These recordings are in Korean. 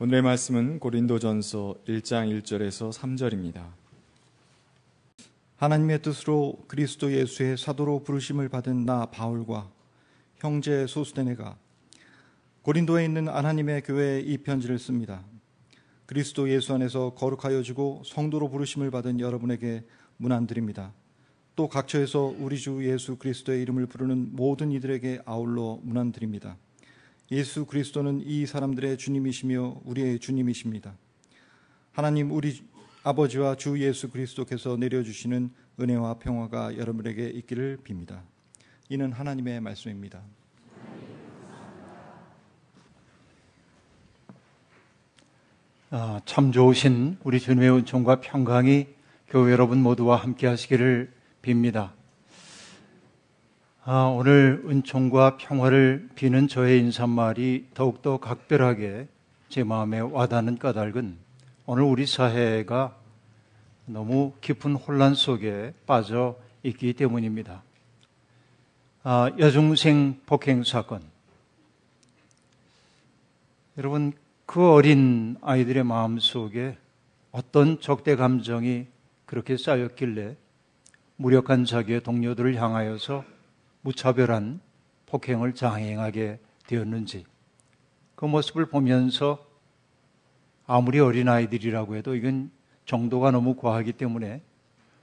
오늘의 말씀은 고린도전서 1장 1절에서 3절입니다. 하나님의 뜻으로 그리스도 예수의 사도로 부르심을 받은 나 바울과 형제 소수대네가 고린도에 있는 하나님의 교회에 이 편지를 씁니다. 그리스도 예수 안에서 거룩하여 지고 성도로 부르심을 받은 여러분에게 문안드립니다. 또 각처에서 우리 주 예수 그리스도의 이름을 부르는 모든 이들에게 아울러 문안드립니다. 예수 그리스도는 이 사람들의 주님이시며 우리의 주님이십니다. 하나님 우리 아버지와 주 예수 그리스도께서 내려주시는 은혜와 평화가 여러분에게 있기를 빕니다. 이는 하나님의 말씀입니다. 아, 참 좋으신 우리 주님의 은총과 평강이 교회 여러분 모두와 함께 하시기를 빕니다. 아, 오늘 은총과 평화를 비는 저의 인사말이 더욱더 각별하게 제 마음에 와닿는 까닭은 오늘 우리 사회가 너무 깊은 혼란 속에 빠져 있기 때문입니다. 아, 여중생 폭행 사건. 여러분, 그 어린 아이들의 마음 속에 어떤 적대 감정이 그렇게 쌓였길래 무력한 자기의 동료들을 향하여서 무차별한 폭행을 장행하게 되었는지 그 모습을 보면서 아무리 어린아이들이라고 해도 이건 정도가 너무 과하기 때문에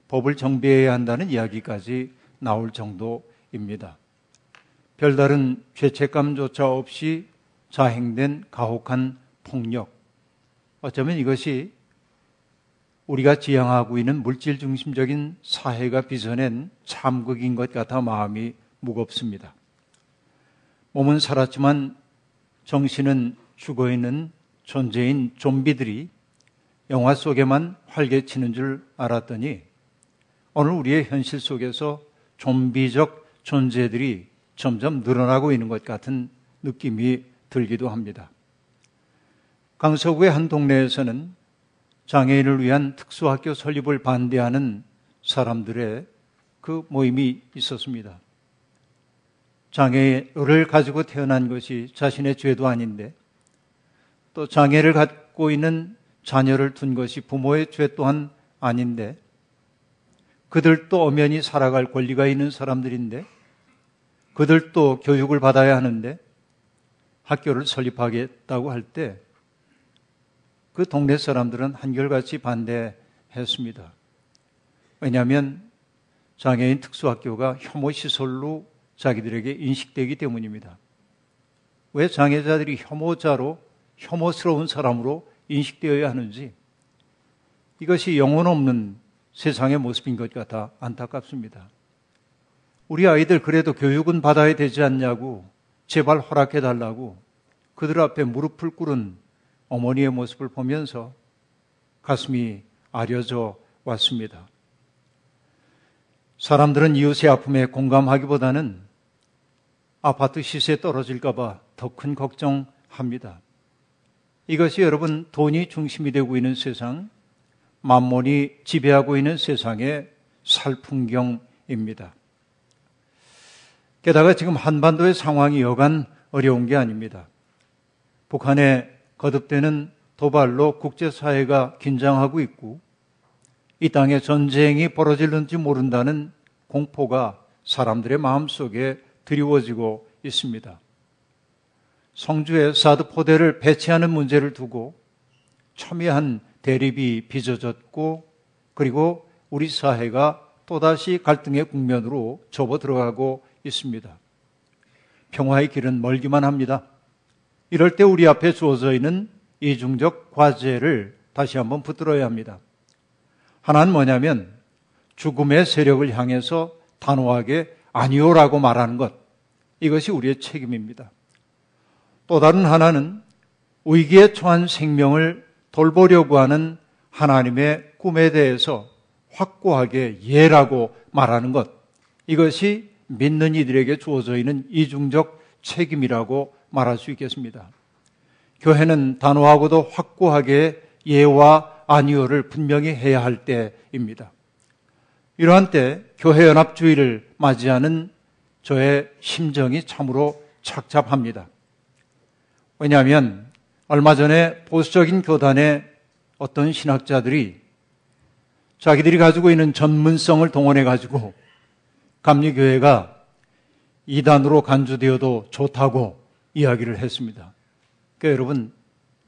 법을 정비해야 한다는 이야기까지 나올 정도입니다. 별다른 죄책감조차 없이 자행된 가혹한 폭력. 어쩌면 이것이 우리가 지향하고 있는 물질 중심적인 사회가 빚어낸 참극인 것 같아 마음이 무겁습니다. 몸은 살았지만 정신은 죽어 있는 존재인 좀비들이 영화 속에만 활개치는 줄 알았더니 오늘 우리의 현실 속에서 좀비적 존재들이 점점 늘어나고 있는 것 같은 느낌이 들기도 합니다. 강서구의 한 동네에서는 장애인을 위한 특수학교 설립을 반대하는 사람들의 그 모임이 있었습니다. 장애를 가지고 태어난 것이 자신의 죄도 아닌데 또 장애를 갖고 있는 자녀를 둔 것이 부모의 죄 또한 아닌데 그들도 엄연히 살아갈 권리가 있는 사람들인데 그들도 교육을 받아야 하는데 학교를 설립하겠다고 할 때 그 동네 사람들은 한결같이 반대했습니다. 왜냐하면 장애인 특수학교가 혐오 시설로 자기들에게 인식되기 때문입니다. 왜 장애자들이 혐오자로 혐오스러운 사람으로 인식되어야 하는지 이것이 영혼 없는 세상의 모습인 것 같아 안타깝습니다. 우리 아이들 그래도 교육은 받아야 되지 않냐고 제발 허락해 달라고 그들 앞에 무릎을 꿇은 어머니의 모습을 보면서 가슴이 아려져 왔습니다. 사람들은 이웃의 아픔에 공감하기보다는 아파트 시세 떨어질까봐 더 큰 걱정합니다. 이것이 여러분 돈이 중심이 되고 있는 세상, 만몬이 지배하고 있는 세상의 살풍경입니다. 게다가 지금 한반도의 상황이 여간 어려운 게 아닙니다. 북한의 거듭되는 도발로 국제사회가 긴장하고 있고 이 땅에 전쟁이 벌어질는지 모른다는 공포가 사람들의 마음속에 드리워지고 있습니다. 성주에 사드 포대를 배치하는 문제를 두고 첨예한 대립이 빚어졌고 그리고 우리 사회가 또다시 갈등의 국면으로 접어 들어가고 있습니다. 평화의 길은 멀기만 합니다. 이럴 때 우리 앞에 주어져 있는 이중적 과제를 다시 한번 붙들어야 합니다. 하나는 뭐냐면 죽음의 세력을 향해서 단호하게 아니오라고 말하는 것. 이것이 우리의 책임입니다. 또 다른 하나는 위기에 처한 생명을 돌보려고 하는 하나님의 꿈에 대해서 확고하게 예라고 말하는 것. 이것이 믿는 이들에게 주어져 있는 이중적 책임이라고 말할 수 있겠습니다. 교회는 단호하고도 확고하게 예와 아니오를 분명히 해야 할 때입니다. 이러한 때 교회 연합주의를 맞이하는 저의 심정이 참으로 착잡합니다. 왜냐하면 얼마 전에 보수적인 교단의 어떤 신학자들이 자기들이 가지고 있는 전문성을 동원해 가지고 감리교회가 이단으로 간주되어도 좋다고 이야기를 했습니다. 그러니까 여러분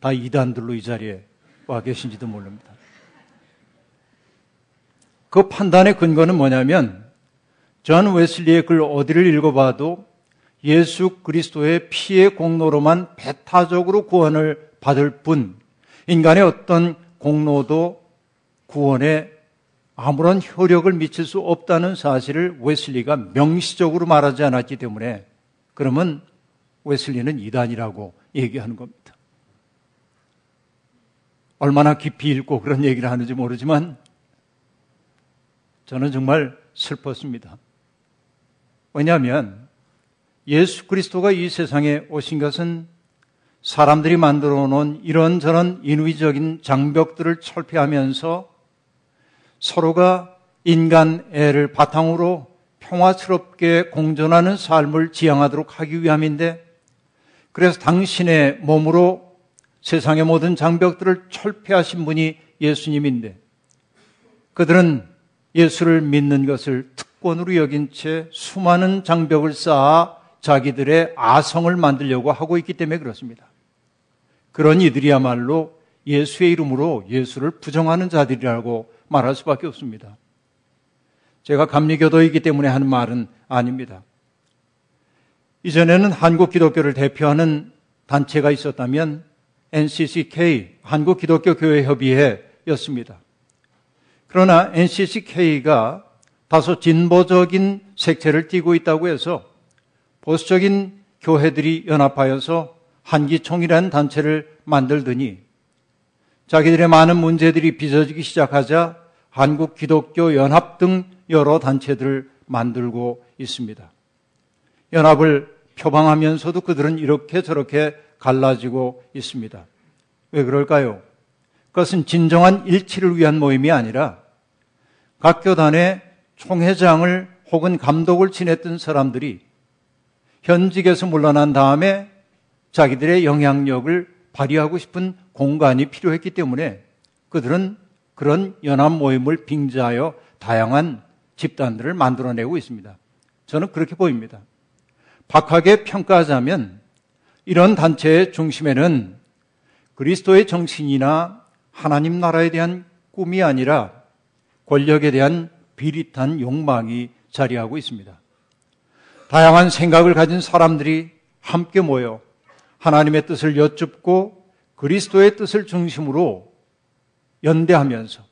다 이단들로 이 자리에 와 계신지도 모릅니다. 그 판단의 근거는 뭐냐면 존 웨슬리의 글 어디를 읽어봐도 예수 그리스도의 피의 공로로만 배타적으로 구원을 받을 뿐 인간의 어떤 공로도 구원에 아무런 효력을 미칠 수 없다는 사실을 웨슬리가 명시적으로 말하지 않았기 때문에 그러면 웨슬리는 이단이라고 얘기하는 겁니다. 얼마나 깊이 읽고 그런 얘기를 하는지 모르지만 저는 정말 슬펐습니다. 왜냐하면 예수 그리스도가 이 세상에 오신 것은 사람들이 만들어 놓은 이런저런 인위적인 장벽들을 철폐하면서 서로가 인간 애를 바탕으로 평화스럽게 공존하는 삶을 지향하도록 하기 위함인데 그래서 당신의 몸으로 세상의 모든 장벽들을 철폐하신 분이 예수님인데 그들은 예수를 믿는 것을 특 권으로 여긴 채 수많은 장벽을 쌓아 자기들의 아성을 만들려고 하고 있기 때문에 그렇습니다. 그런 이들이야말로 예수의 이름으로 예수를 부정하는 자들이라고 말할 수밖에 없습니다. 제가 감리교도이기 때문에 하는 말은 아닙니다. 이전에는 한국 기독교를 대표하는 단체가 있었다면 NCCK, 한국 기독교 교회 협의회였습니다. 그러나 NCCK가 다소 진보적인 색채를 띠고 있다고 해서 보수적인 교회들이 연합하여서 한기총이라는 단체를 만들더니 자기들의 많은 문제들이 빚어지기 시작하자 한국 기독교 연합 등 여러 단체들을 만들고 있습니다. 연합을 표방하면서도 그들은 이렇게 저렇게 갈라지고 있습니다. 왜 그럴까요? 그것은 진정한 일치를 위한 모임이 아니라 각 교단의 총회장을 혹은 감독을 지냈던 사람들이 현직에서 물러난 다음에 자기들의 영향력을 발휘하고 싶은 공간이 필요했기 때문에 그들은 그런 연합 모임을 빙자하여 다양한 집단들을 만들어내고 있습니다. 저는 그렇게 보입니다. 박하게 평가하자면 이런 단체의 중심에는 그리스도의 정신이나 하나님 나라에 대한 꿈이 아니라 권력에 대한 비릿한 욕망이 자리하고 있습니다. 다양한 생각을 가진 사람들이 함께 모여 하나님의 뜻을 여쭙고 그리스도의 뜻을 중심으로 연대하면서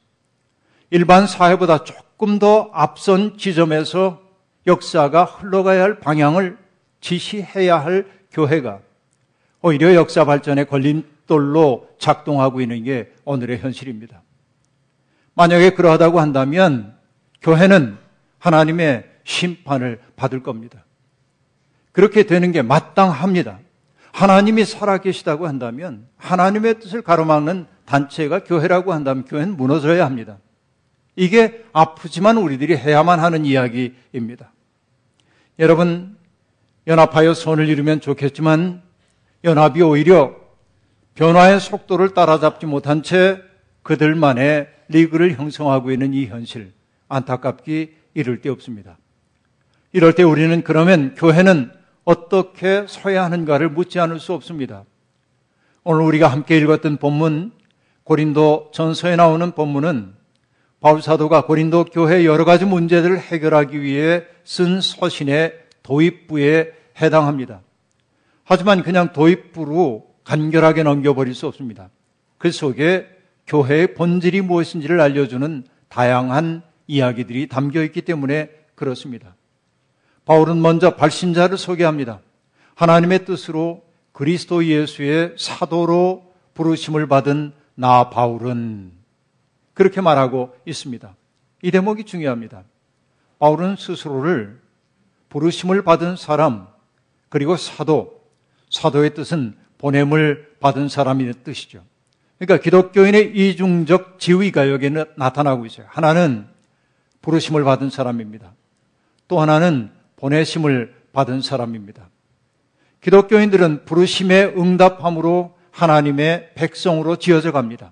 일반 사회보다 조금 더 앞선 지점에서 역사가 흘러가야 할 방향을 지시해야 할 교회가 오히려 역사 발전의 걸림돌로 작동하고 있는 게 오늘의 현실입니다. 만약에 그러하다고 한다면 교회는 하나님의 심판을 받을 겁니다. 그렇게 되는 게 마땅합니다. 하나님이 살아계시다고 한다면 하나님의 뜻을 가로막는 단체가 교회라고 한다면 교회는 무너져야 합니다. 이게 아프지만 우리들이 해야만 하는 이야기입니다. 여러분, 연합하여 손을 이루면 좋겠지만 연합이 오히려 변화의 속도를 따라잡지 못한 채 그들만의 리그를 형성하고 있는 이 현실, 안타깝기 이를 데 없습니다. 이럴 때 우리는 그러면 교회는 어떻게 서야 하는가를 묻지 않을 수 없습니다. 오늘 우리가 함께 읽었던 본문, 고린도 전서에 나오는 본문은 바울 사도가 고린도 교회 여러 가지 문제들을 해결하기 위해 쓴 서신의 도입부에 해당합니다. 하지만 그냥 도입부로 간결하게 넘겨버릴 수 없습니다. 그 속에 교회의 본질이 무엇인지를 알려주는 다양한 이야기들이 담겨 있기 때문에 그렇습니다. 바울은 먼저 발신자를 소개합니다. 하나님의 뜻으로 그리스도 예수의 사도로 부르심을 받은 나 바울은 그렇게 말하고 있습니다. 이 대목이 중요합니다. 바울은 스스로를 부르심을 받은 사람, 그리고 사도, 사도의 뜻은 보냄을 받은 사람의 뜻이죠. 그러니까 기독교인의 이중적 지위가 여기에 나타나고 있어요. 하나는 부르심을 받은 사람입니다. 또 하나는 보내심을 받은 사람입니다. 기독교인들은 부르심에 응답함으로 하나님의 백성으로 지어져 갑니다.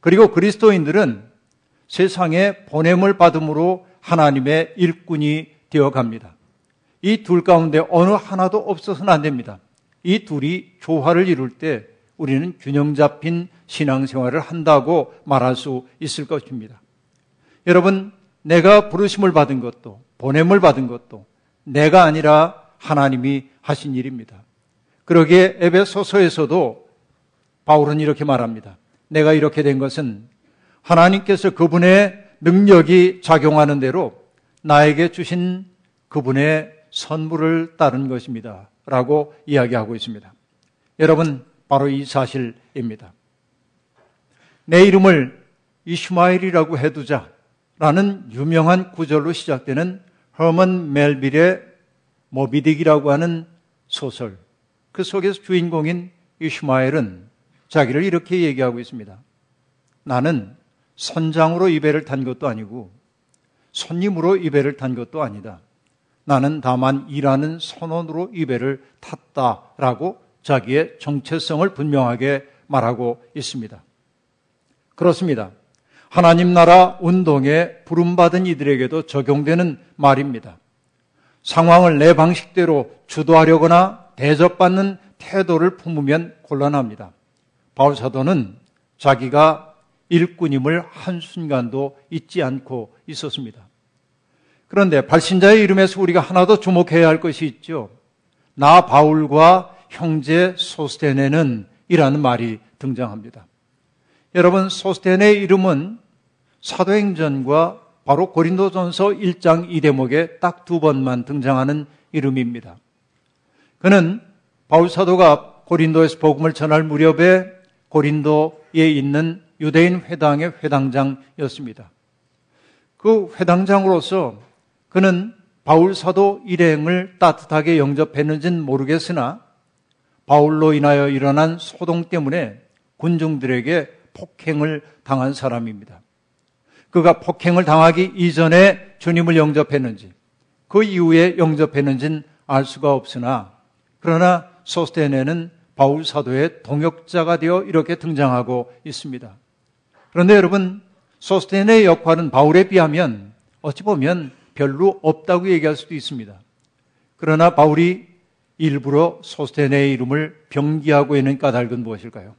그리고 그리스도인들은 세상에 보냄을 받음으로 하나님의 일꾼이 되어 갑니다. 이 둘 가운데 어느 하나도 없어서는 안 됩니다. 이 둘이 조화를 이룰 때 우리는 균형 잡힌 신앙생활을 한다고 말할 수 있을 것입니다. 여러분, 내가 부르심을 받은 것도, 보냄을 받은 것도 내가 아니라 하나님이 하신 일입니다. 그러기에 에베소서에서도 바울은 이렇게 말합니다. 내가 이렇게 된 것은 하나님께서 그분의 능력이 작용하는 대로 나에게 주신 그분의 선물을 따른 것입니다. 라고 이야기하고 있습니다. 여러분, 바로 이 사실입니다. 내 이름을 이슈마엘이라고 해두자 라는 유명한 구절로 시작되는 허먼 멜빌의 모비딕이라고 하는 소설. 그 속에서 주인공인 이슈마엘은 자기를 이렇게 얘기하고 있습니다. 나는 선장으로 이배를 탄 것도 아니고 손님으로 이배를 탄 것도 아니다. 나는 다만 일하는 선원으로 이배를 탔다라고 자기의 정체성을 분명하게 말하고 있습니다. 그렇습니다. 하나님 나라 운동에 부름받은 이들에게도 적용되는 말입니다. 상황을 내 방식대로 주도하려거나 대접받는 태도를 품으면 곤란합니다. 바울 사도는 자기가 일꾼임을 한순간도 잊지 않고 있었습니다. 그런데 발신자의 이름에서 우리가 하나 더 주목해야 할 것이 있죠. 나 바울과 형제 소스테네는 이라는 말이 등장합니다. 여러분, 소스테네의 이름은 사도행전과 바로 고린도전서 1장 2대목에 딱 두 번만 등장하는 이름입니다. 그는 바울 사도가 고린도에서 복음을 전할 무렵에 고린도에 있는 유대인 회당의 회당장이었습니다. 그 회당장으로서 그는 바울 사도 일행을 따뜻하게 영접했는지는 모르겠으나 바울로 인하여 일어난 소동 때문에 군중들에게 폭행을 당한 사람입니다. 그가 폭행을 당하기 이전에 주님을 영접했는지 그 이후에 영접했는지는 알 수가 없으나 그러나 소스테네는 바울 사도의 동역자가 되어 이렇게 등장하고 있습니다. 그런데 여러분, 소스테네의 역할은 바울에 비하면 어찌 보면 별로 없다고 얘기할 수도 있습니다. 그러나 바울이 일부러 소스테네의 이름을 병기하고 있는 까닭은 무엇일까요?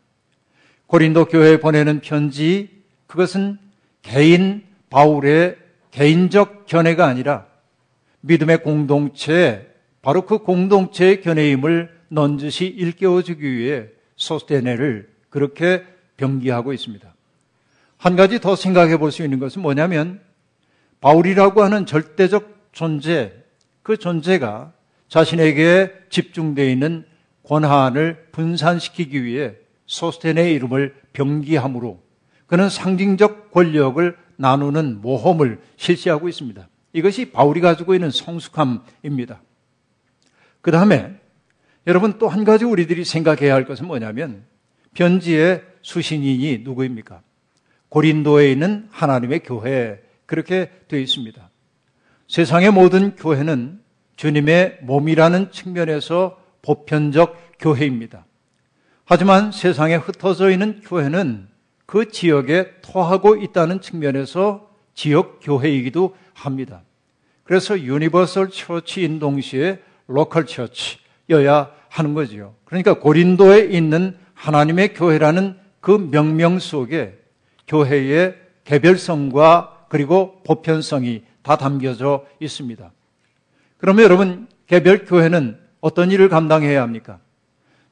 고린도 교회에 보내는 편지, 그것은 개인 바울의 개인적 견해가 아니라 믿음의 공동체, 바로 그 공동체의 견해임을 넌지시 일깨워주기 위해 소스테네를 그렇게 병기하고 있습니다. 한 가지 더 생각해 볼 수 있는 것은 뭐냐면 바울이라고 하는 절대적 존재, 그 존재가 자신에게 집중되어 있는 권한을 분산시키기 위해 소스테네의 이름을 병기함으로 그는 상징적 권력을 나누는 모험을 실시하고 있습니다. 이것이 바울이 가지고 있는 성숙함입니다. 그 다음에 여러분 또 한 가지 우리들이 생각해야 할 것은 뭐냐면 편지의 수신인이 누구입니까? 고린도에 있는 하나님의 교회 그렇게 되어 있습니다. 세상의 모든 교회는 주님의 몸이라는 측면에서 보편적 교회입니다. 하지만 세상에 흩어져 있는 교회는 그 지역에 속하고 있다는 측면에서 지역 교회이기도 합니다. 그래서 universal church인 동시에 local church여야 하는 거지요. 그러니까 고린도에 있는 하나님의 교회라는 그 명명 속에 교회의 개별성과 그리고 보편성이 다 담겨져 있습니다. 그러면 여러분, 개별 교회는 어떤 일을 감당해야 합니까?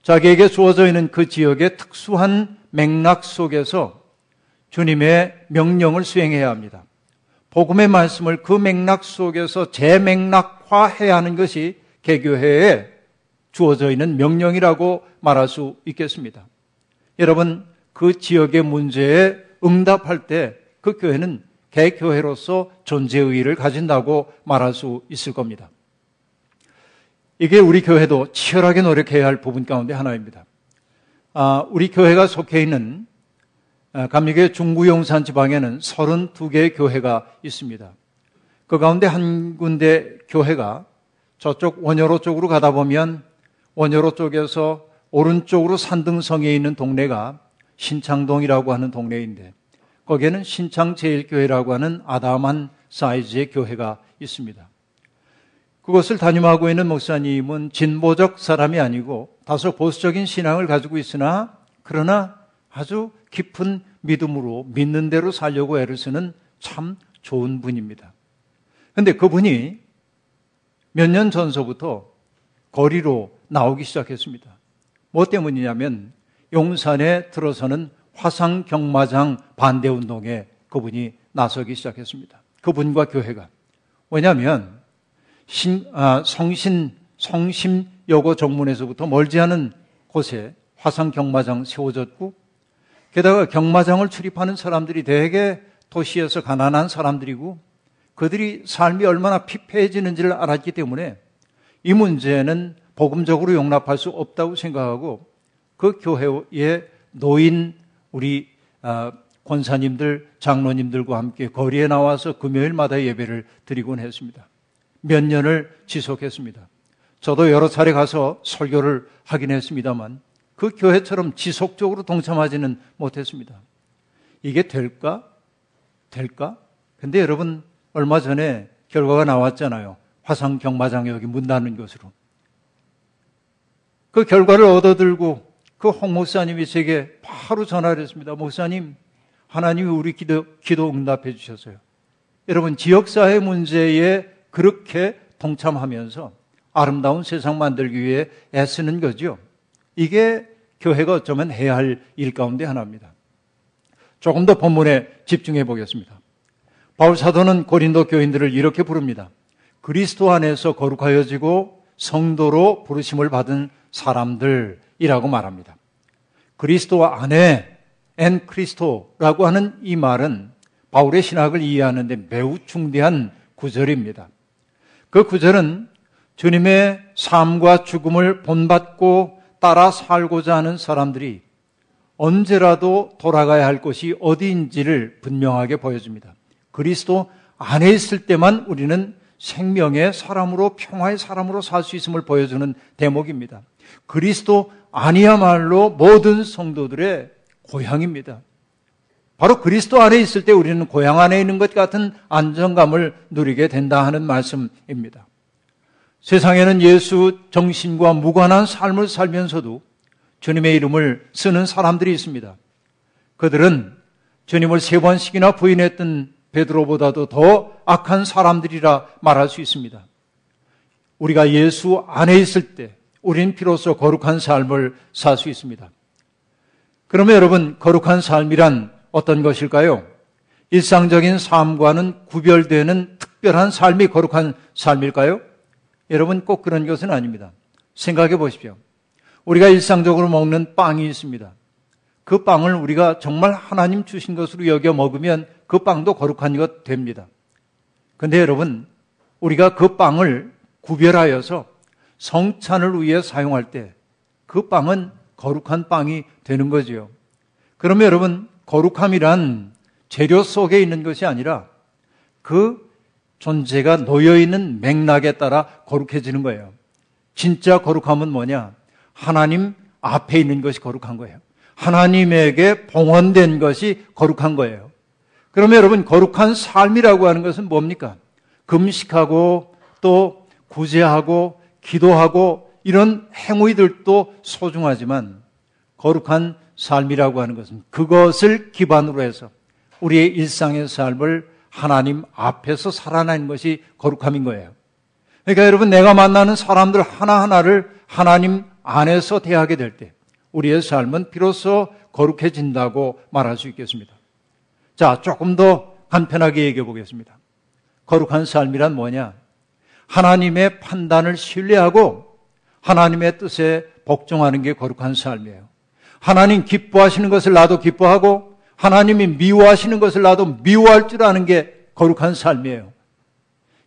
자기에게 주어져 있는 그 지역의 특수한 맥락 속에서 주님의 명령을 수행해야 합니다. 복음의 말씀을 그 맥락 속에서 재맥락화해야 하는 것이 개교회에 주어져 있는 명령이라고 말할 수 있겠습니다. 여러분, 그 지역의 문제에 응답할 때 그 교회는 개교회로서 존재 의의를 가진다고 말할 수 있을 겁니다. 이게 우리 교회도 치열하게 노력해야 할 부분 가운데 하나입니다. 아, 우리 교회가 속해 있는 아, 감리교회 중구용산 지방에는 32개의 교회가 있습니다. 그 가운데 한 군데 교회가 저쪽 원효로 쪽으로 가다 보면 원효로 쪽에서 오른쪽으로 산등성에 있는 동네가 신창동이라고 하는 동네인데 거기에는 신창제일교회라고 하는 아담한 사이즈의 교회가 있습니다. 그것을 담임하고 있는 목사님은 진보적 사람이 아니고 다소 보수적인 신앙을 가지고 있으나 그러나 아주 깊은 믿음으로 믿는 대로 살려고 애를 쓰는 참 좋은 분입니다. 근데 그분이 몇 년 전서부터 거리로 나오기 시작했습니다. 뭐 때문이냐면 용산에 들어서는 화상 경마장 반대 운동에 그분이 나서기 시작했습니다. 그분과 교회가. 왜냐하면 신, 아, 성신, 성심 여고 정문에서부터 멀지 않은 곳에 화상 경마장 세워졌고 게다가 경마장을 출입하는 사람들이 대개 도시에서 가난한 사람들이고 그들이 삶이 얼마나 피폐해지는지를 알았기 때문에 이 문제는 복음적으로 용납할 수 없다고 생각하고 그 교회의 노인 우리 아, 권사님들, 장로님들과 함께 거리에 나와서 금요일마다 예배를 드리곤 했습니다. 몇 년을 지속했습니다. 저도 여러 차례 가서 설교를 하긴 했습니다만 그 교회처럼 지속적으로 동참하지는 못했습니다. 이게 될까? 될까? 근데 여러분 얼마 전에 결과가 나왔잖아요. 화상 경마장 여기 문 닫는 것으로. 그 결과를 얻어들고 그 홍 목사님이 제게 바로 전화를 했습니다. 목사님, 하나님이 우리 기도, 기도 응답해 주셨어요. 여러분, 지역사회 문제에 그렇게 동참하면서 아름다운 세상 만들기 위해 애쓰는 거죠. 이게 교회가 어쩌면 해야 할 일 가운데 하나입니다. 조금 더 본문에 집중해 보겠습니다. 바울 사도는 고린도 교인들을 이렇게 부릅니다. 그리스도 안에서 거룩하여지고 성도로 부르심을 받은 사람들이라고 말합니다. 그리스도 안에 엔 크리스토라고 하는 이 말은 바울의 신학을 이해하는데 매우 중대한 구절입니다. 그 구절은 주님의 삶과 죽음을 본받고 따라 살고자 하는 사람들이 언제라도 돌아가야 할 곳이 어디인지를 분명하게 보여줍니다. 그리스도 안에 있을 때만 우리는 생명의 사람으로 평화의 사람으로 살 수 있음을 보여주는 대목입니다. 그리스도 아니야말로 모든 성도들의 고향입니다. 바로 그리스도 안에 있을 때 우리는 고향 안에 있는 것 같은 안정감을 누리게 된다 하는 말씀입니다. 세상에는 예수 정신과 무관한 삶을 살면서도 주님의 이름을 쓰는 사람들이 있습니다. 그들은 주님을 세 번씩이나 부인했던 베드로보다도 더 악한 사람들이라 말할 수 있습니다. 우리가 예수 안에 있을 때 우린 비로소 거룩한 삶을 살 수 있습니다. 그러면 여러분, 거룩한 삶이란 어떤 것일까요? 일상적인 삶과는 구별되는 특별한 삶이 거룩한 삶일까요? 여러분 꼭 그런 것은 아닙니다. 생각해 보십시오. 우리가 일상적으로 먹는 빵이 있습니다. 그 빵을 우리가 정말 하나님 주신 것으로 여겨 먹으면 그 빵도 거룩한 것 됩니다. 근데 여러분, 우리가 그 빵을 구별하여서 성찬을 위해 사용할 때 그 빵은 거룩한 빵이 되는 거지요. 그러면 여러분, 거룩함이란 재료 속에 있는 것이 아니라 그 존재가 놓여있는 맥락에 따라 거룩해지는 거예요. 진짜 거룩함은 뭐냐? 하나님 앞에 있는 것이 거룩한 거예요. 하나님에게 봉헌된 것이 거룩한 거예요. 그러면 여러분, 거룩한 삶이라고 하는 것은 뭡니까? 금식하고 또 구제하고 기도하고 이런 행위들도 소중하지만 거룩한 삶이라고 하는 것은 그것을 기반으로 해서 우리의 일상의 삶을 하나님 앞에서 살아나는 것이 거룩함인 거예요. 그러니까 여러분 내가 만나는 사람들 하나하나를 하나님 안에서 대하게 될 때 우리의 삶은 비로소 거룩해진다고 말할 수 있겠습니다. 자, 조금 더 간편하게 얘기해 보겠습니다. 거룩한 삶이란 뭐냐? 하나님의 판단을 신뢰하고 하나님의 뜻에 복종하는 게 거룩한 삶이에요. 하나님 기뻐하시는 것을 나도 기뻐하고 하나님이 미워하시는 것을 나도 미워할 줄 아는 게 거룩한 삶이에요.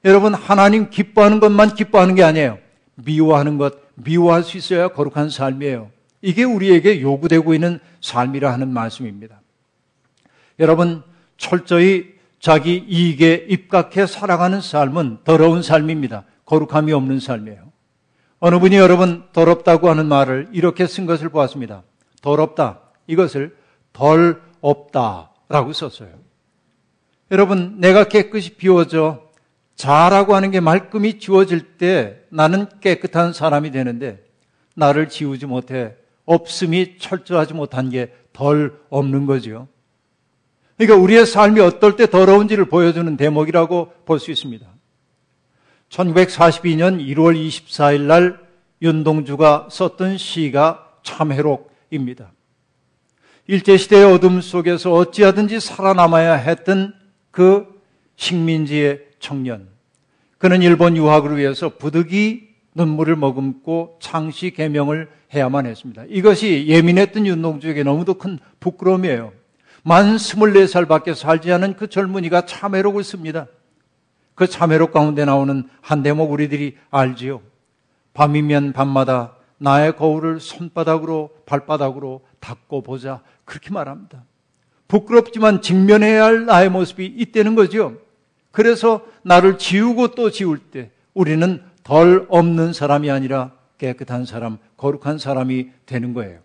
여러분, 하나님 기뻐하는 것만 기뻐하는 게 아니에요. 미워하는 것, 미워할 수 있어야 거룩한 삶이에요. 이게 우리에게 요구되고 있는 삶이라 하는 말씀입니다. 여러분, 철저히 자기 이익에 입각해 살아가는 삶은 더러운 삶입니다. 거룩함이 없는 삶이에요. 어느 분이 여러분 더럽다고 하는 말을 이렇게 쓴 것을 보았습니다. 더럽다. 이것을 덜 없다라고 썼어요. 여러분, 내가 깨끗이 비워져 자라고 하는 게 말끔히 지워질 때 나는 깨끗한 사람이 되는데 나를 지우지 못해 없음이 철저하지 못한 게 덜 없는 거죠. 그러니까 우리의 삶이 어떨 때 더러운지를 보여주는 대목이라고 볼 수 있습니다. 1942년 1월 24일 날 윤동주가 썼던 시가 참회록 입니다. 일제시대의 어둠 속에서 어찌하든지 살아남아야 했던 그 식민지의 청년. 그는 일본 유학을 위해서 부득이 눈물을 머금고 창시 개명을 해야만 했습니다. 이것이 예민했던 윤동주에게 너무도 큰 부끄러움이에요. 만 24살밖에 살지 않은 그 젊은이가 참회록을 씁니다. 그 참회록 가운데 나오는 한 대목 우리들이 알지요. 밤이면 밤마다 나의 거울을 손바닥으로 발바닥으로 닦고 보자. 그렇게 말합니다. 부끄럽지만 직면해야 할 나의 모습이 있다는 거죠. 그래서 나를 지우고 또 지울 때 우리는 덜 없는 사람이 아니라 깨끗한 사람, 거룩한 사람이 되는 거예요.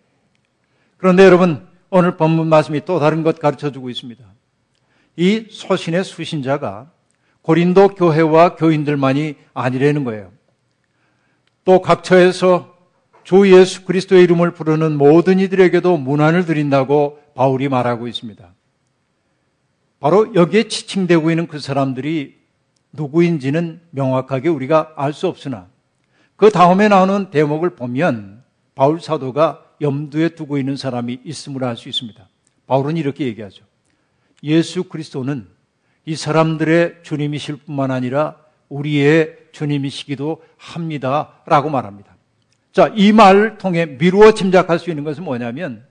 그런데 여러분, 오늘 본문 말씀이 또 다른 것 가르쳐 주고 있습니다. 이 소신의 수신자가 고린도 교회와 교인들만이 아니라는 거예요. 또 각처에서 주 예수 그리스도의 이름을 부르는 모든 이들에게도 문안을 드린다고 바울이 말하고 있습니다. 바로 여기에 지칭되고 있는 그 사람들이 누구인지는 명확하게 우리가 알 수 없으나 그 다음에 나오는 대목을 보면 바울 사도가 염두에 두고 있는 사람이 있음을 알 수 있습니다. 바울은 이렇게 얘기하죠. 예수 그리스도는 이 사람들의 주님이실 뿐만 아니라 우리의 주님이시기도 합니다. 라고 말합니다. 자, 이 말을 통해 미루어 짐작할 수 있는 것은 뭐냐면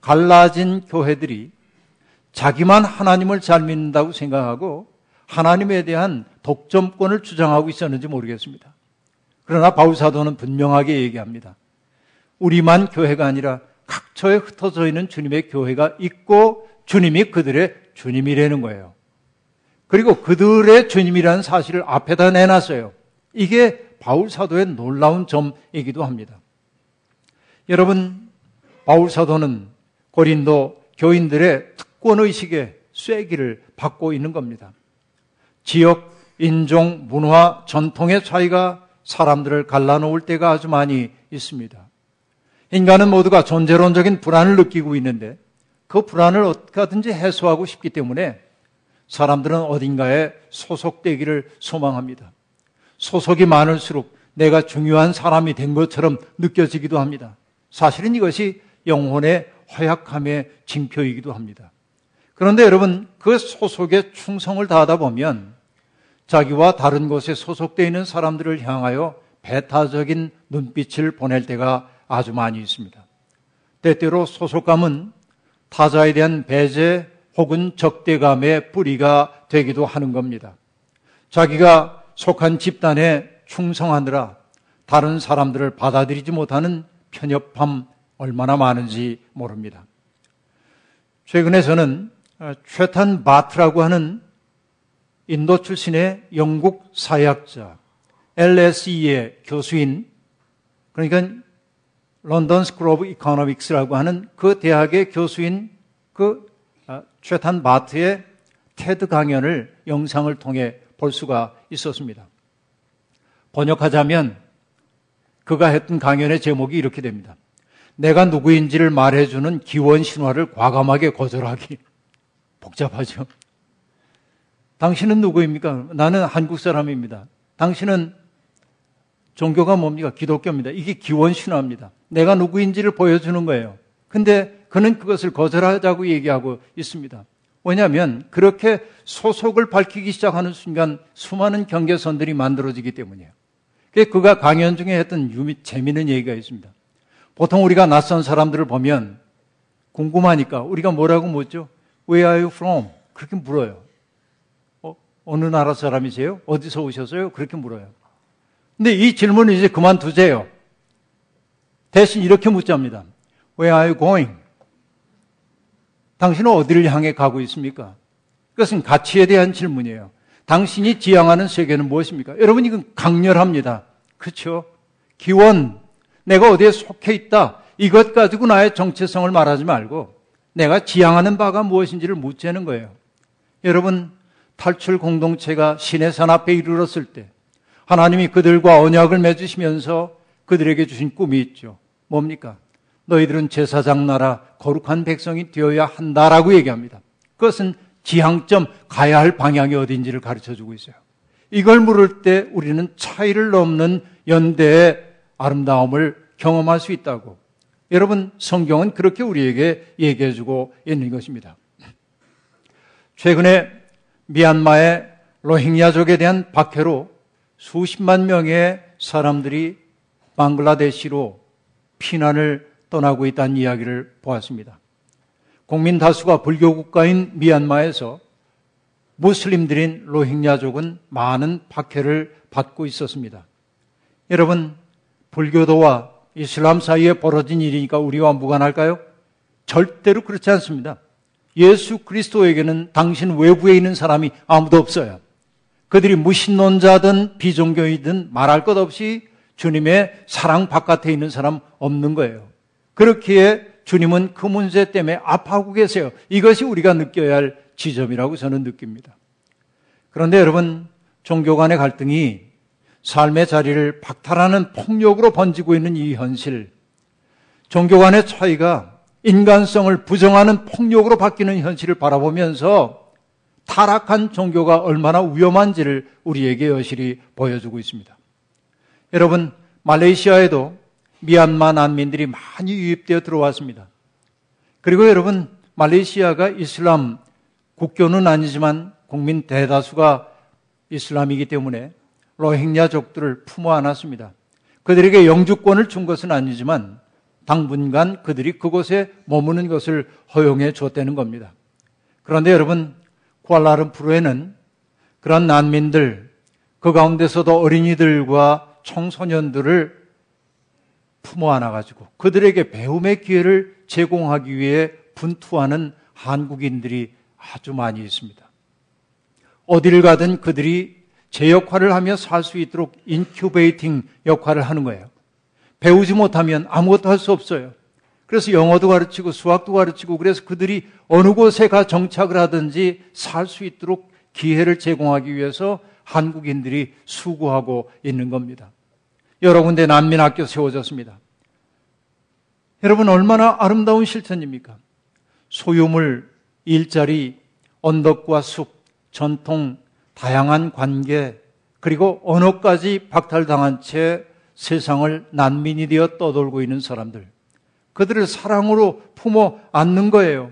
갈라진 교회들이 자기만 하나님을 잘 믿는다고 생각하고 하나님에 대한 독점권을 주장하고 있었는지 모르겠습니다. 그러나 바울 사도는 분명하게 얘기합니다. 우리만 교회가 아니라 각처에 흩어져 있는 주님의 교회가 있고 주님이 그들의 주님이라는 거예요. 그리고 그들의 주님이라는 사실을 앞에다 내놨어요. 이게 바울 사도의 놀라운 점이기도 합니다. 여러분, 바울 사도는 고린도 교인들의 특권 의식의 쐐기를 받고 있는 겁니다. 지역, 인종, 문화, 전통의 차이가 사람들을 갈라놓을 때가 아주 많이 있습니다. 인간은 모두가 존재론적인 불안을 느끼고 있는데 그 불안을 어떻게 하든지 해소하고 싶기 때문에 사람들은 어딘가에 소속되기를 소망합니다. 소속이 많을수록 내가 중요한 사람이 된 것처럼 느껴지기도 합니다. 사실은 이것이 영혼의 허약함의 징표이기도 합니다. 그런데 여러분, 그 소속에 충성을 다하다 보면 자기와 다른 곳에 소속되어 있는 사람들을 향하여 배타적인 눈빛을 보낼 때가 아주 많이 있습니다. 때때로 소속감은 타자에 대한 배제 혹은 적대감의 뿌리가 되기도 하는 겁니다. 자기가 속한 집단에 충성하느라 다른 사람들을 받아들이지 못하는 편협함 얼마나 많은지 모릅니다. 최근에 저는 체탄 바트라고 하는 인도 출신의 영국 사회학자, LSE의 교수인, 그러니까 London School of Economics라고 하는 그 대학의 교수인 그 최탄 바트의 테드 강연을 영상을 통해 볼 수가 있었습니다. 번역하자면 그가 했던 강연의 제목이 이렇게 됩니다. 내가 누구인지를 말해주는 기원 신화를 과감하게 거절하기. 복잡하죠. 당신은 누구입니까? 나는 한국 사람입니다. 당신은 종교가 뭡니까? 기독교입니다. 이게 기원 신화입니다. 내가 누구인지를 보여주는 거예요. 근데 그는 그것을 거절하자고 얘기하고 있습니다. 왜냐하면 그렇게 소속을 밝히기 시작하는 순간 수많은 경계선들이 만들어지기 때문이에요. 그가 강연 중에 했던 유미, 재미있는 얘기가 있습니다. 보통 우리가 낯선 사람들을 보면 궁금하니까 우리가 뭐라고 묻죠? Where are you from? 그렇게 물어요. 어, 어느 나라 사람이세요? 어디서 오셨어요? 그렇게 물어요. 근데 이 질문을 이제 그만두세요. 대신 이렇게 묻자입니다. Where are you going? 당신은 어디를 향해 가고 있습니까? 그것은 가치에 대한 질문이에요. 당신이 지향하는 세계는 무엇입니까? 여러분 이건 강렬합니다. 그렇죠? 기원, 내가 어디에 속해 있다. 이것 가지고 나의 정체성을 말하지 말고 내가 지향하는 바가 무엇인지를 묻자는 거예요. 여러분, 탈출 공동체가 신의 산 앞에 이르렀을 때 하나님이 그들과 언약을 맺으시면서 그들에게 주신 꿈이 있죠. 뭡니까? 너희들은 제사장 나라 거룩한 백성이 되어야 한다라고 얘기합니다. 그것은 지향점 가야 할 방향이 어딘지를 가르쳐 주고 있어요. 이걸 물을 때 우리는 차이를 넘는 연대의 아름다움을 경험할 수 있다고. 여러분, 성경은 그렇게 우리에게 얘기해 주고 있는 것입니다. 최근에 미얀마의 로힝야족에 대한 박해로 수십만 명의 사람들이 방글라데시로 피난을 떠나고 있다는 이야기를 보았습니다. 국민 다수가 불교 국가인 미얀마에서 무슬림들인 로힝야족은 많은 박해를 받고 있었습니다. 여러분, 불교도와 이슬람 사이에 벌어진 일이니까 우리와 무관할까요? 절대로 그렇지 않습니다. 예수 그리스도에게는 당신 외부에 있는 사람이 아무도 없어요. 그들이 무신론자든 비종교이든 말할 것 없이 주님의 사랑 바깥에 있는 사람 없는 거예요. 그렇기에 주님은 그 문제 때문에 아파하고 계세요. 이것이 우리가 느껴야 할 지점이라고 저는 느낍니다. 그런데 여러분, 종교 간의 갈등이 삶의 자리를 박탈하는 폭력으로 번지고 있는 이 현실, 종교 간의 차이가 인간성을 부정하는 폭력으로 바뀌는 현실을 바라보면서 타락한 종교가 얼마나 위험한지를 우리에게 여실히 보여주고 있습니다. 여러분, 말레이시아에도 미얀마 난민들이 많이 유입되어 들어왔습니다. 그리고 여러분, 말레이시아가 이슬람 국교는 아니지만 국민 대다수가 이슬람이기 때문에 로힝야족들을 품어 안았습니다. 그들에게 영주권을 준 것은 아니지만 당분간 그들이 그곳에 머무는 것을 허용해 줬다는 겁니다. 그런데 여러분, 쿠알라룸푸르에는 그런 난민들, 그 가운데서도 어린이들과 청소년들을 품어 안아 가지고 그들에게 배움의 기회를 제공하기 위해 분투하는 한국인들이 아주 많이 있습니다. 어디를 가든 그들이 제 역할을 하며 살 수 있도록 incubating 역할을 하는 거예요. 배우지 못하면 아무것도 할 수 없어요. 그래서 영어도 가르치고 수학도 가르치고 그래서 그들이 어느 곳에 가 정착을 하든지 살 수 있도록 기회를 제공하기 위해서 한국인들이 수고하고 있는 겁니다. 여러 군데 난민학교 세워졌습니다. 여러분 얼마나 아름다운 실천입니까? 소유물, 일자리, 언덕과 숲, 전통, 다양한 관계, 그리고 언어까지 박탈당한 채 세상을 난민이 되어 떠돌고 있는 사람들. 그들을 사랑으로 품어 안는 거예요.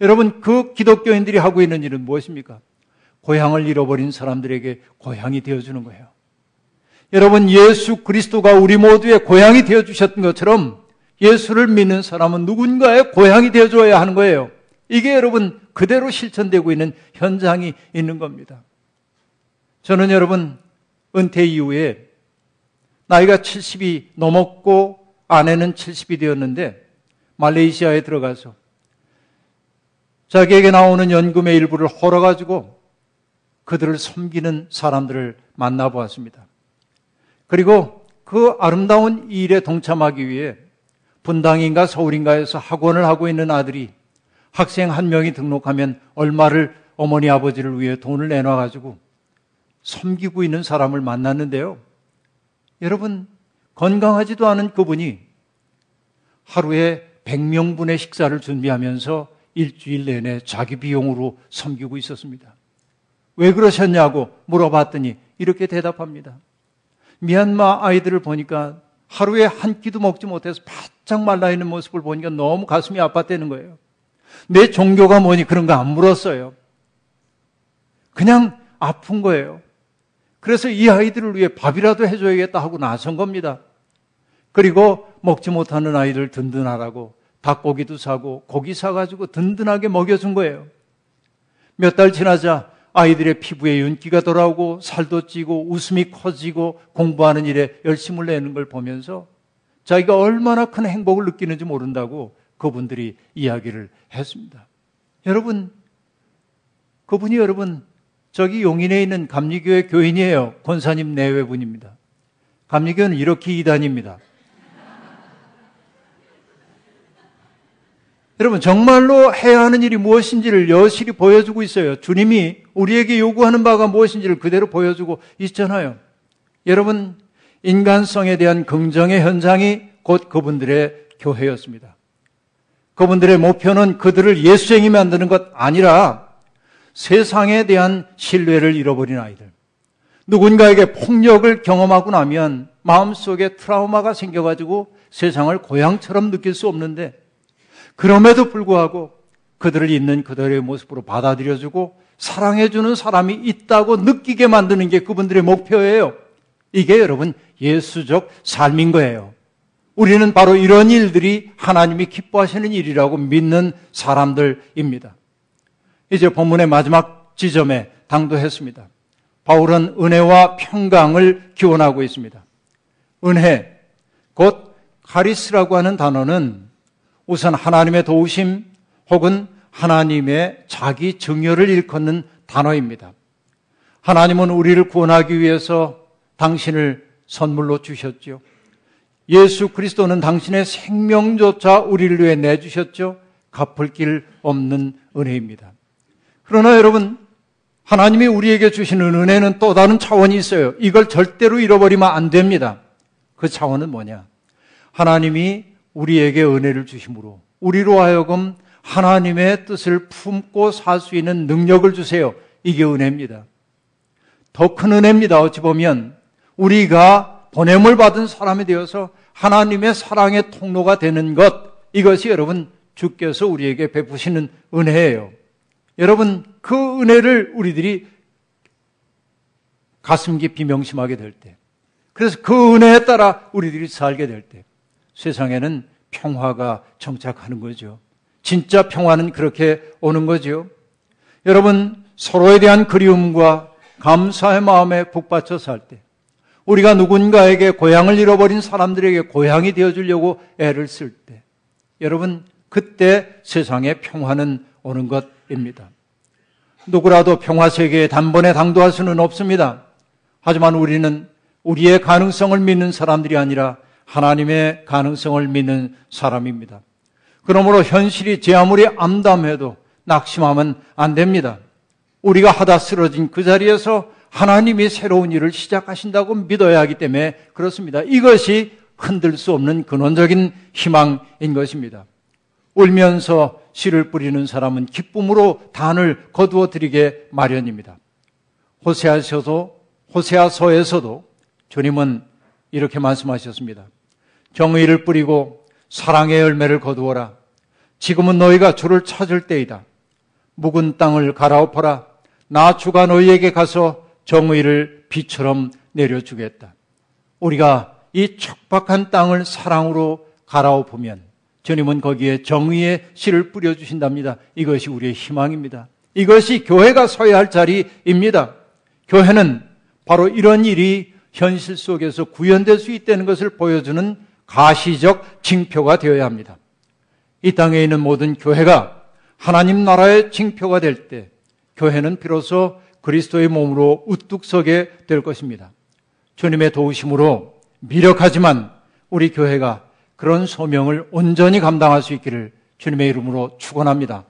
여러분, 그 기독교인들이 하고 있는 일은 무엇입니까? 고향을 잃어버린 사람들에게 고향이 되어주는 거예요. 여러분, 예수 그리스도가 우리 모두의 고향이 되어 주셨던 것처럼 예수를 믿는 사람은 누군가의 고향이 되어 줘야 하는 거예요. 이게 여러분 그대로 실천되고 있는 현장이 있는 겁니다. 저는 여러분 은퇴 이후에 나이가 70이 넘었고 아내는 70이 되었는데 말레이시아에 들어가서 자기에게 나오는 연금의 일부를 헐어가지고 그들을 섬기는 사람들을 만나보았습니다. 그리고 그 아름다운 일에 동참하기 위해 분당인가 서울인가에서 학원을 하고 있는 아들이 학생 한 명이 등록하면 얼마를 어머니 아버지를 위해 돈을 내놔 가지고 섬기고 있는 사람을 만났는데요. 여러분, 건강하지도 않은 그분이 하루에 100명분의 식사를 준비하면서 일주일 내내 자기 비용으로 섬기고 있었습니다. 왜 그러셨냐고 물어봤더니 이렇게 대답합니다. 미얀마 아이들을 보니까 하루에 한 끼도 먹지 못해서 바짝 말라 있는 모습을 보니까 너무 가슴이 아팠다는 거예요. 내 종교가 뭐니 그런 거 안 물었어요. 그냥 아픈 거예요. 그래서 이 아이들을 위해 밥이라도 해줘야겠다 하고 나선 겁니다. 그리고 먹지 못하는 아이들 든든하라고 닭고기도 사고 고기 사가지고 든든하게 먹여준 거예요. 몇 달 지나자 아이들의 피부에 윤기가 돌아오고 살도 찌고 웃음이 커지고 공부하는 일에 열심을 내는 걸 보면서 자기가 얼마나 큰 행복을 느끼는지 모른다고 그분들이 이야기를 했습니다. 여러분, 그분이 여러분 저기 용인에 있는 감리교회 교인이에요. 권사님 내외분입니다. 감리교는 이렇게 이단입니다. 여러분, 정말로 해야 하는 일이 무엇인지를 여실히 보여주고 있어요. 주님이 우리에게 요구하는 바가 무엇인지를 그대로 보여주고 있잖아요. 여러분, 인간성에 대한 긍정의 현장이 곧 그분들의 교회였습니다. 그분들의 목표는 그들을 예수쟁이 만드는 것 아니라 세상에 대한 신뢰를 잃어버린 아이들. 누군가에게 폭력을 경험하고 나면 마음속에 트라우마가 생겨가지고 세상을 고향처럼 느낄 수 없는데 그럼에도 불구하고 그들을 있는 그들의 모습으로 받아들여주고 사랑해주는 사람이 있다고 느끼게 만드는 게 그분들의 목표예요. 이게 여러분 예수적 삶인 거예요. 우리는 바로 이런 일들이 하나님이 기뻐하시는 일이라고 믿는 사람들입니다. 이제 본문의 마지막 지점에 당도했습니다. 바울은 은혜와 평강을 기원하고 있습니다. 은혜, 곧 카리스라고 하는 단어는 우선 하나님의 도우심 혹은 하나님의 자기 증여를 일컫는 단어입니다. 하나님은 우리를 구원하기 위해서 당신을 선물로 주셨죠. 예수 그리스도는 당신의 생명조차 우리를 위해 내주셨죠. 갚을 길 없는 은혜입니다. 그러나 여러분, 하나님이 우리에게 주시는 은혜는 또 다른 차원이 있어요. 이걸 절대로 잃어버리면 안 됩니다. 그 차원은 뭐냐? 하나님이 우리에게 은혜를 주심으로 우리로 하여금 하나님의 뜻을 품고 살 수 있는 능력을 주세요. 이게 은혜입니다. 더 큰 은혜입니다. 어찌 보면 우리가 보냄을 받은 사람이 되어서 하나님의 사랑의 통로가 되는 것 이것이 여러분 주께서 우리에게 베푸시는 은혜예요. 여러분 그 은혜를 우리들이 가슴 깊이 명심하게 될 때, 그래서 그 은혜에 따라 우리들이 살게 될 때, 세상에는 평화가 정착하는 거죠. 진짜 평화는 그렇게 오는 거죠. 여러분, 서로에 대한 그리움과 감사의 마음에 북받쳐 살 때, 우리가 누군가에게 고향을 잃어버린 사람들에게 고향이 되어주려고 애를 쓸 때, 여러분, 그때 세상에 평화는 오는 것입니다. 누구라도 평화 세계에 단번에 당도할 수는 없습니다. 하지만 우리는 우리의 가능성을 믿는 사람들이 아니라 하나님의 가능성을 믿는 사람입니다. 그러므로 현실이 제 아무리 암담해도 낙심하면 안 됩니다. 우리가 하다 쓰러진 그 자리에서 하나님이 새로운 일을 시작하신다고 믿어야 하기 때문에 그렇습니다. 이것이 흔들 수 없는 근원적인 희망인 것입니다. 울면서 씨를 뿌리는 사람은 기쁨으로 단을 거두어 드리게 마련입니다. 호세아서도 호세아서에서도 주님은 이렇게 말씀하셨습니다. 정의를 뿌리고 사랑의 열매를 거두어라. 지금은 너희가 주를 찾을 때이다. 묵은 땅을 갈아엎어라. 나 주가 너희에게 가서 정의를 비처럼 내려주겠다. 우리가 이 척박한 땅을 사랑으로 갈아엎으면 주님은 거기에 정의의 씨를 뿌려주신답니다. 이것이 우리의 희망입니다. 이것이 교회가 서야 할 자리입니다. 교회는 바로 이런 일이 현실 속에서 구현될 수 있다는 것을 보여주는 가시적 징표가 되어야 합니다. 이 땅에 있는 모든 교회가 하나님 나라의 징표가 될 때 교회는 비로소 그리스도의 몸으로 우뚝 서게 될 것입니다. 주님의 도우심으로 미력하지만 우리 교회가 그런 소명을 온전히 감당할 수 있기를 주님의 이름으로 축원합니다.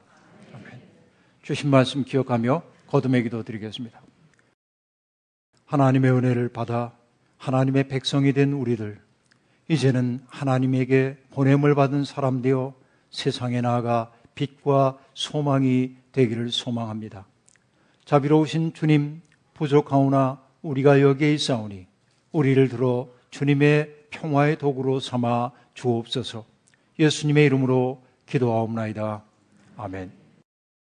주신 말씀 기억하며 거듭의 기도 드리겠습니다. 하나님의 은혜를 받아 하나님의 백성이 된 우리들 이제는 하나님에게 보냄을 받은 사람 되어 세상에 나아가 빛과 소망이 되기를 소망합니다. 자비로우신 주님 부족하오나 우리가 여기에 있사오니 우리를 들어 주님의 평화의 도구로 삼아 주옵소서. 예수님의 이름으로 기도하옵나이다. 아멘.